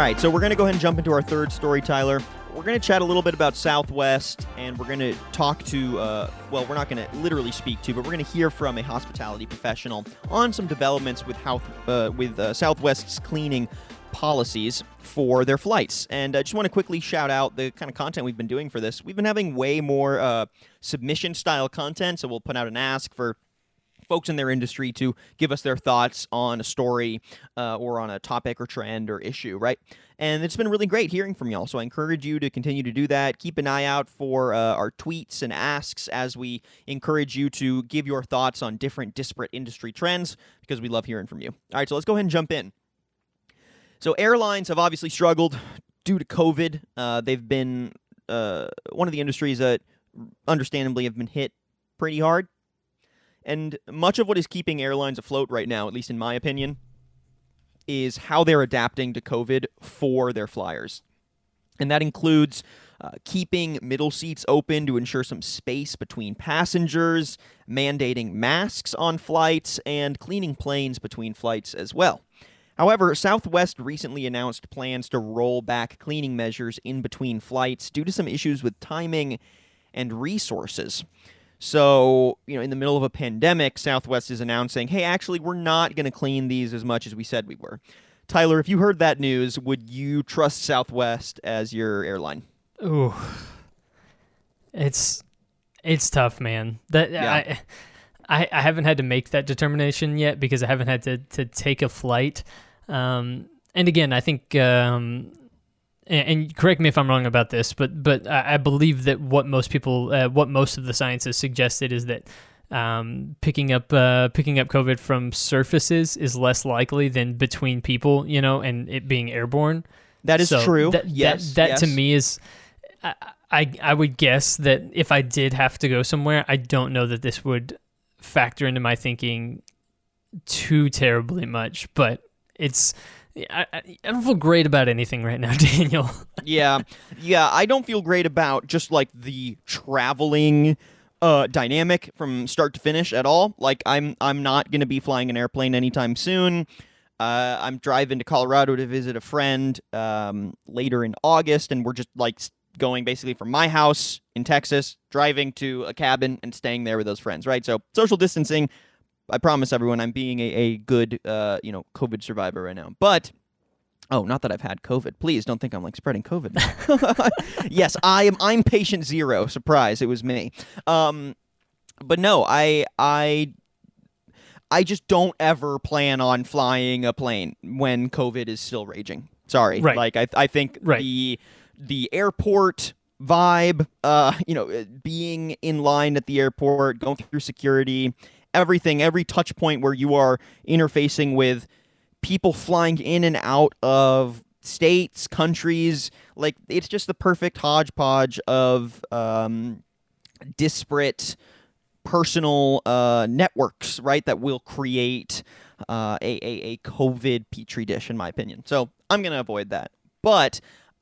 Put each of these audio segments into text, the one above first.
All right, so we're going to go ahead and jump into our third story, Tyler. We're going to chat a little bit about Southwest, and we're going to talk to, uh, well, we're not going to literally speak to, but we're going to hear from a hospitality professional on some developments with, how, uh, with uh, Southwest's cleaning policies for their flights. And I just want to quickly shout out the kind of content we've been doing for this. We've been having way more uh, submission style content, so we'll put out an ask for folks in their industry to give us their thoughts on a story uh, or on a topic or trend or issue, right? And it's been really great hearing from y'all. So I encourage you to continue to do that. Keep an eye out for uh, our tweets and asks as we encourage you to give your thoughts on different disparate industry trends because we love hearing from you. All right, so let's go ahead and jump in. So airlines have obviously struggled due to COVID. Uh, they've been uh, one of the industries that understandably have been hit pretty hard. And much of what is keeping airlines afloat right now, at least in my opinion, is how they're adapting to COVID for their flyers. And that includes uh, keeping middle seats open to ensure some space between passengers, mandating masks on flights, and cleaning planes between flights as well. However, Southwest recently announced plans to roll back cleaning measures in between flights due to some issues with timing and resources. So, you know, in the middle of a pandemic, Southwest is announcing, hey, actually, we're not going to clean these as much as we said we were. Tyler, if you heard that news, would you trust Southwest as your airline? Ooh, it's it's tough, man. That yeah. I, I I haven't had to make that determination yet because I haven't had to to take a flight. Um, and again, I think um, and, correct me if I'm wrong about this, but but I, believe that what most people, uh, what most of the science has suggested is that um, picking up uh, picking up COVID from surfaces is less likely than between people, you know, and it being airborne. That is so true. That, yes, that, that yes. to me is. I, I I would guess that if I did have to go somewhere, I don't know that this would factor into my thinking too terribly much, but it's I, I, don't feel great about anything right now, Daniel. yeah, yeah, I don't feel great about just like the traveling uh, dynamic from start to finish at all. Like I'm I'm not gonna be flying an airplane anytime soon. Uh, I'm driving to Colorado to visit a friend um, later in August, and we're just like going basically from my house in Texas, driving to a cabin and staying there with those friends. Right, so social distancing I promise everyone I'm being a, a good, uh, you know, COVID survivor right now. But oh, not that I've had COVID. Please don't think I'm like spreading COVID. yes, I am. I'm patient zero. Surprise, it was me. Um, but no, I I I just don't ever plan on flying a plane when COVID is still raging. Sorry, right. like I I think right. the the airport vibe, uh, you know, being in line at the airport, going through security everything, every touch point where you are interfacing with people flying in and out of states, countries. Like it's just the perfect hodgepodge of um, disparate personal uh, networks, right? That will create uh, a, a, a COVID petri dish, in my opinion. So I'm going to avoid that. But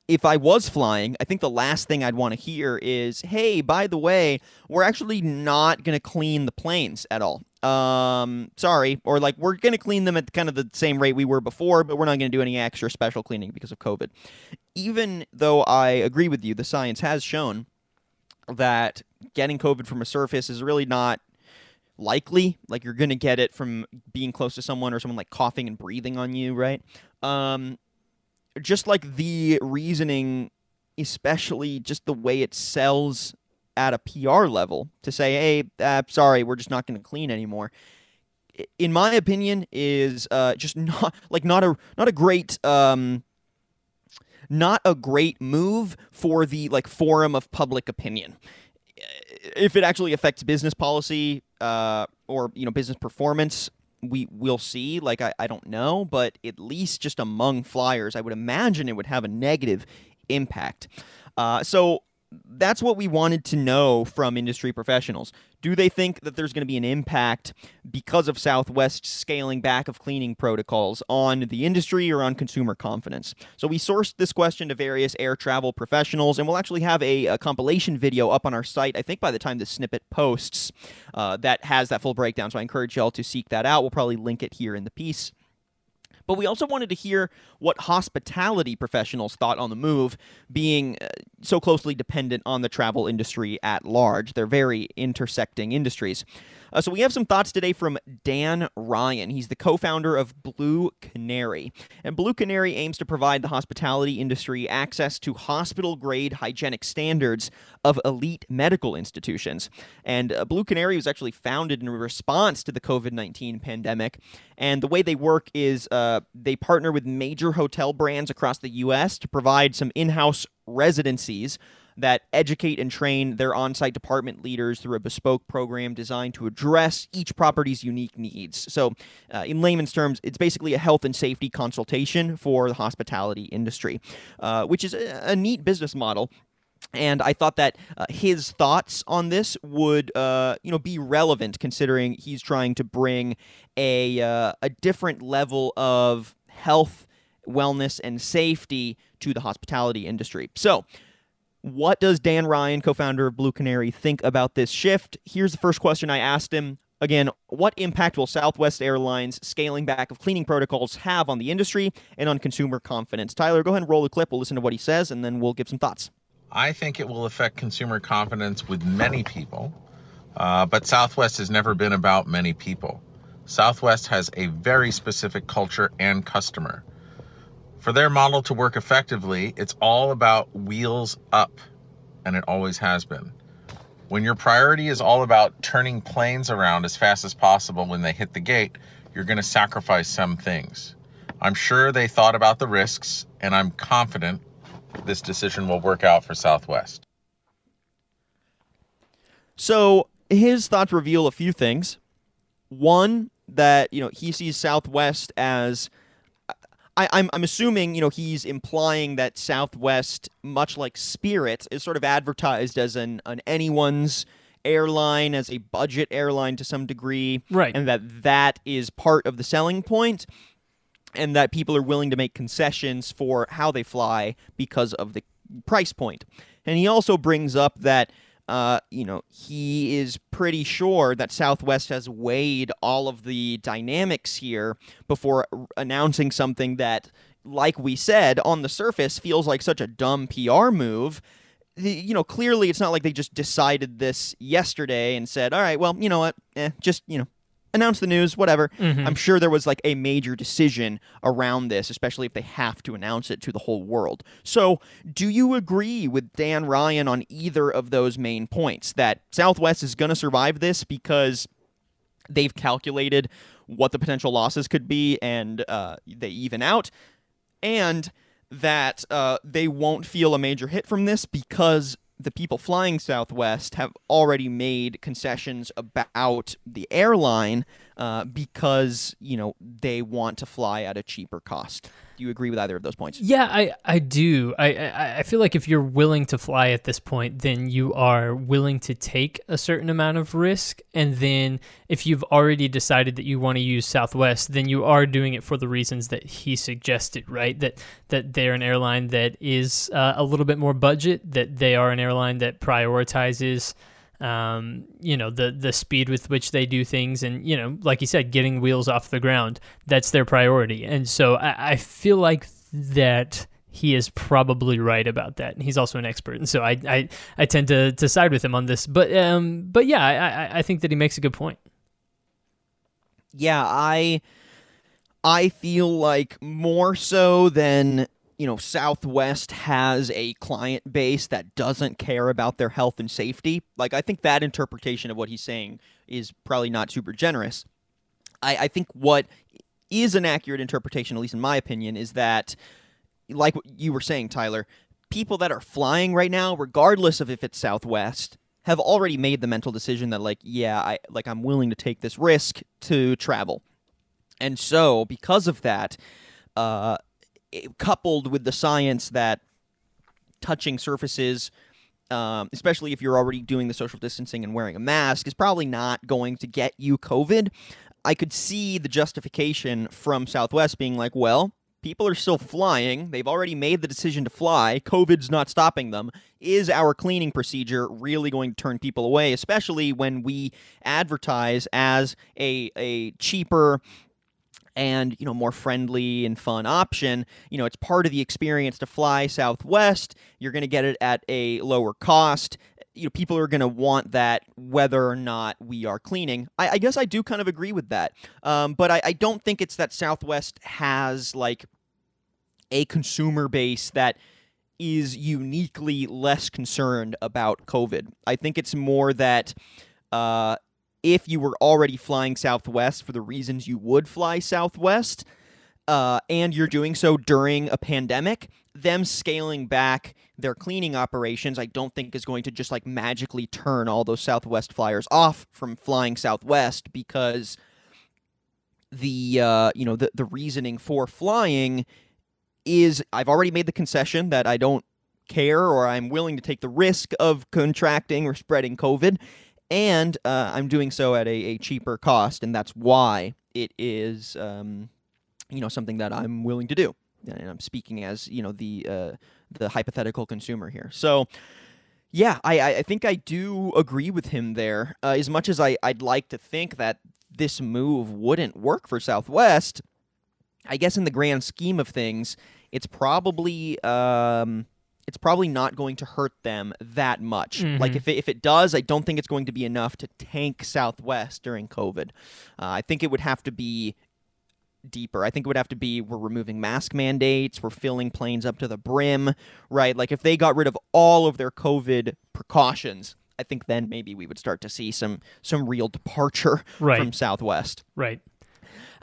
if I was flying, I think the last thing I'd want to hear is, "Hey, by the way, we're actually not going to clean the planes at all. Um, sorry, or like we're going to clean them at kind of the same rate we were before, but we're not going to do any extra special cleaning because of COVID." Even though I agree with you, the science has shown that getting COVID from a surface is really not likely. Like you're going to get it from being close to someone or someone like coughing and breathing on you, right? Um, just like the reasoning, especially just the way it sells at a PR level to say, hey, uh, sorry, we're just not going to clean anymore. In my opinion, is uh, just not like not a not a great um, not a great move for the like forum of public opinion. If it actually affects business policy uh, or you know business performance, we will see. Like I, I don't know, but at least just among flyers, I would imagine it would have a negative impact. Uh, so that's what we wanted to know from industry professionals. Do they think that there's going to be an impact because of Southwest scaling back of cleaning protocols on the industry or on consumer confidence? So we sourced this question to various air travel professionals, and we'll actually have a, a compilation video up on our site, I think by the time the snippet posts, uh, that has that full breakdown. So I encourage y'all to seek that out. We'll probably link it here in the piece. But we also wanted to hear what hospitality professionals thought on the move, being uh, so closely dependent on the travel industry at large. They're very intersecting industries. Uh, so we have some thoughts today from Dan Ryan. He's the co-founder of Blue Canary, and Blue Canary aims to provide the hospitality industry access to hospital-grade hygienic standards of elite medical institutions. And uh, Blue Canary was actually founded in response to the COVID-19 pandemic. And the way they work is uh, they partner with major hotel brands across the U.S. to provide some in-house residencies that educate and train their on site department leaders through a bespoke program designed to address each property's unique needs. So, uh, in layman's terms, it's basically a health and safety consultation for the hospitality industry, uh, which is a, a neat business model and I thought that uh, his thoughts on this would, uh, you know, be relevant considering he's trying to bring a uh, a different level of health, wellness, and safety to the hospitality industry. So, what does Dan Ryan, co founder of Blue Canary, think about this shift? Here's the first question I asked him. Again, what impact will Southwest Airlines scaling back of cleaning protocols have on the industry and on consumer confidence? Tyler, go ahead and roll the clip. We'll listen to what he says and then we'll give some thoughts. I think it will affect consumer confidence with many people, uh, but Southwest has never been about many people. Southwest has a very specific culture and customer. For their model to work effectively, it's all about wheels up, and it always has been. When your priority is all about turning planes around as fast as possible when they hit the gate, you're going to sacrifice some things. I'm sure they thought about the risks, and I'm confident this decision will work out for Southwest. So his thoughts reveal a few things. One, that you know he sees Southwest as I, am I'm, I'm assuming you know he's implying that Southwest, much like Spirit, is sort of advertised as an an anyone's airline, as a budget airline to some degree, right? And that that is part of the selling point, and that people are willing to make concessions for how they fly because of the price point. And he also brings up that uh, you know, he is pretty sure that Southwest has weighed all of the dynamics here before announcing something that, like we said, on the surface feels like such a dumb PR move. You know, clearly it's not like they just decided this yesterday and said, all right, well, you know what, eh, just, you know, announce the news, whatever. Mm-hmm. I'm sure there was like a major decision around this, especially if they have to announce it to the whole world. So, do you agree with Dan Ryan on either of those main points that Southwest is going to survive this because they've calculated what the potential losses could be and uh, they even out, and that uh, they won't feel a major hit from this because the people flying Southwest have already made concessions about the airline uh, because you know they want to fly at a cheaper cost. Do you agree with either of those points? Yeah, I, I do. I, I, I feel like if you're willing to fly at this point, then you are willing to take a certain amount of risk. And then if you've already decided that you want to use Southwest, then you are doing it for the reasons that he suggested, right? That that they're an airline that is uh, a little bit more budget, that they are an airline that prioritizes um, you know the the speed with which they do things, and you know, like you said, getting wheels off the ground. That's their priority, and so I, I feel like that he is probably right about that. And he's also an expert, and so I I, I tend to, to side with him on this. But um, but yeah, I I think that he makes a good point. Yeah, I I feel like more so than you know, Southwest has a client base that doesn't care about their health and safety. Like, I think that interpretation of what he's saying is probably not super generous. I, I think what is an accurate interpretation, at least in my opinion, is that, like what you were saying, Tyler, people that are flying right now, regardless of if it's Southwest, have already made the mental decision that, like, yeah, I like I'm willing to take this risk to travel. And so, because of that, uh, coupled with the science that touching surfaces, um, especially if you're already doing the social distancing and wearing a mask, is probably not going to get you COVID. I could see the justification from Southwest being like, well, people are still flying. They've already made the decision to fly. COVID's not stopping them. Is our cleaning procedure really going to turn people away, especially when we advertise as a, a cheaper and you know more friendly and fun option you know it's part of the experience to fly southwest. You're going to get it at a lower cost. You know people are going to want that whether or not we are cleaning. I, I guess i do kind of agree with that. Um, but I, I don't think it's that southwest has like a consumer base that is uniquely less concerned about covid. I think it's more that uh, if you were already flying Southwest for the reasons you would fly Southwest, uh, and you're doing so during a pandemic, them scaling back their cleaning operations, I don't think is going to just like magically turn all those Southwest flyers off from flying Southwest because the uh, you know the the reasoning for flying is I've already made the concession that I don't care or I'm willing to take the risk of contracting or spreading COVID and uh, I'm doing so at a, a, cheaper cost, and that's why it is, um, you know, something that I'm willing to do. And I'm speaking as you know the uh, the hypothetical consumer here. So, yeah, I, I think I do agree with him there. Uh, as much as I, I'd like to think that this move wouldn't work for Southwest, I guess in the grand scheme of things, it's probably. Um, it's probably not going to hurt them that much. Mm-hmm. Like if it, if it does, I don't think it's going to be enough to tank Southwest during COVID. Uh, I think it would have to be deeper. I think it would have to be we're removing mask mandates, we're filling planes up to the brim, right? Like if they got rid of all of their COVID precautions, I think then maybe we would start to see some some real departure right. from Southwest. Right.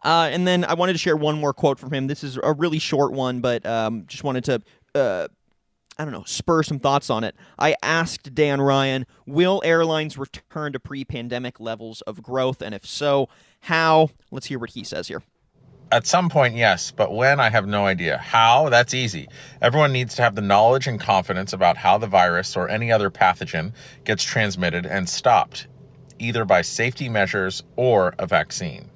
Uh, and then I wanted to share one more quote from him. This is a really short one, but um, just wanted to uh, I don't know, spur some thoughts on it. I asked Dan Ryan, will airlines return to pre pandemic levels of growth? And if so, how? Let's hear what he says here. At some point, yes, but when, I have no idea. How? That's easy. Everyone needs to have the knowledge and confidence about how the virus or any other pathogen gets transmitted and stopped, either by safety measures or a vaccine.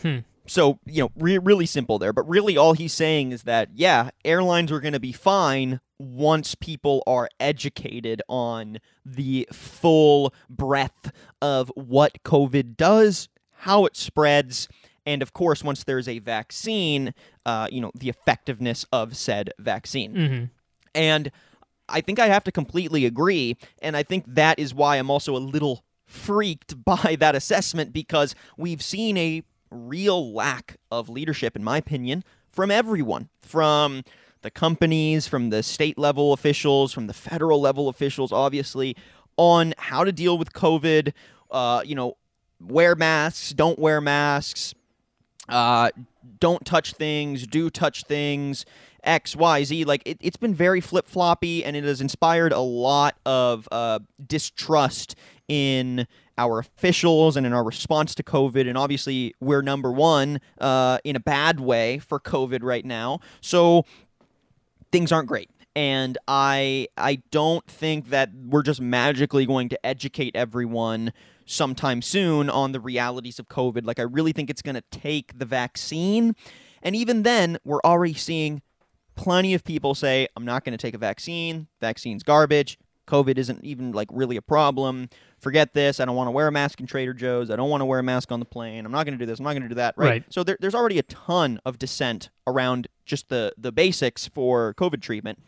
Hmm. So, you know, re- really simple there. But really, all he's saying is that, yeah, airlines are going to be fine once people are educated on the full breadth of what COVID does, how it spreads, and of course, once there's a vaccine, uh, you know, the effectiveness of said vaccine. Mm-hmm. And I think I have to completely agree. And I think that is why I'm also a little freaked by that assessment because we've seen a real lack of leadership, in my opinion, from everyone, from the companies, from the state level officials, from the federal level officials, obviously, on how to deal with COVID. Uh, you know, wear masks, don't wear masks, uh, don't touch things, do touch things, X, Y, Z. Like it, has been very flip floppy, and it has inspired a lot of uh, distrust in our officials and in our response to COVID. And obviously, we're number one uh, in a bad way for COVID right now. So things aren't great. And I I don't think that we're just magically going to educate everyone sometime soon on the realities of COVID. Like I really think it's going to take the vaccine. And even then, we're already seeing plenty of people say, I'm not going to take a vaccine. Vaccine's garbage. COVID isn't even like really a problem forget this. I don't want to wear a mask in Trader Joe's. I don't want to wear a mask on the plane. I'm not going to do this. I'm not going to do that. Right. right. So there, there's already a ton of dissent around just the the basics for COVID treatment.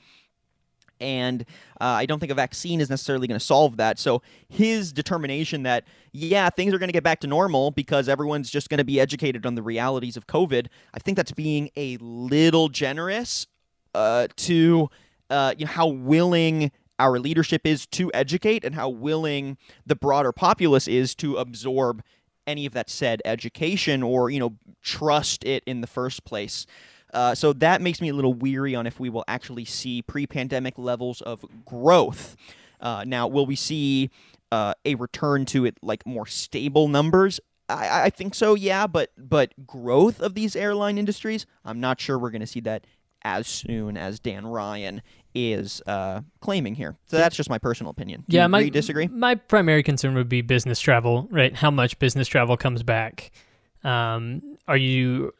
And uh, I don't think a vaccine is necessarily going to solve that. So his determination that, yeah, things are going to get back to normal because everyone's just going to be educated on the realities of COVID, I think that's being a little generous uh, to uh, you know, how willing our leadership is to educate and how willing the broader populace is to absorb any of that said education or you know trust it in the first place. Uh, so that makes me a little weary on if we will actually see pre-pandemic levels of growth. Uh, now will we see uh, a return to it like more stable numbers? I, I think so yeah but but growth of these airline industries i'm not sure we're going to see that as soon as Dan Ryan is uh, claiming here. So that's just my personal opinion. Do yeah, you my disagree. My primary concern would be business travel, right? How much business travel comes back? Um, are you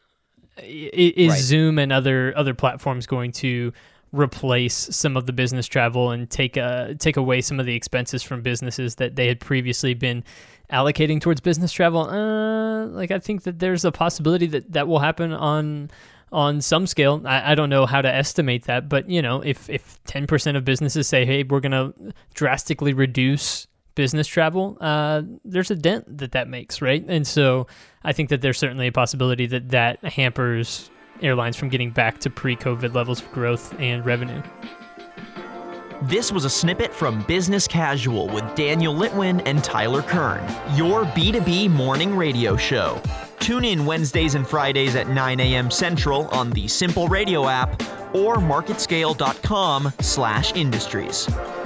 is right. Zoom and other other platforms going to replace some of the business travel and take uh, take away some of the expenses from businesses that they had previously been allocating towards business travel. Uh, like I think that there's a possibility that that will happen on on some scale. I, I don't know how to estimate that, but you know, if if 10% of businesses say, "Hey, we're going to drastically reduce business travel," uh, there's a dent that that makes, right? And so I think that there's certainly a possibility that that hampers airlines from getting back to pre-COVID levels of growth and revenue. This was a snippet from Business Casual with Daniel Litwin and Tyler Kern, your B2B morning radio show. Tune in Wednesdays and Fridays at 9 a.m. Central on the Simple Radio app or marketscale.com/industries.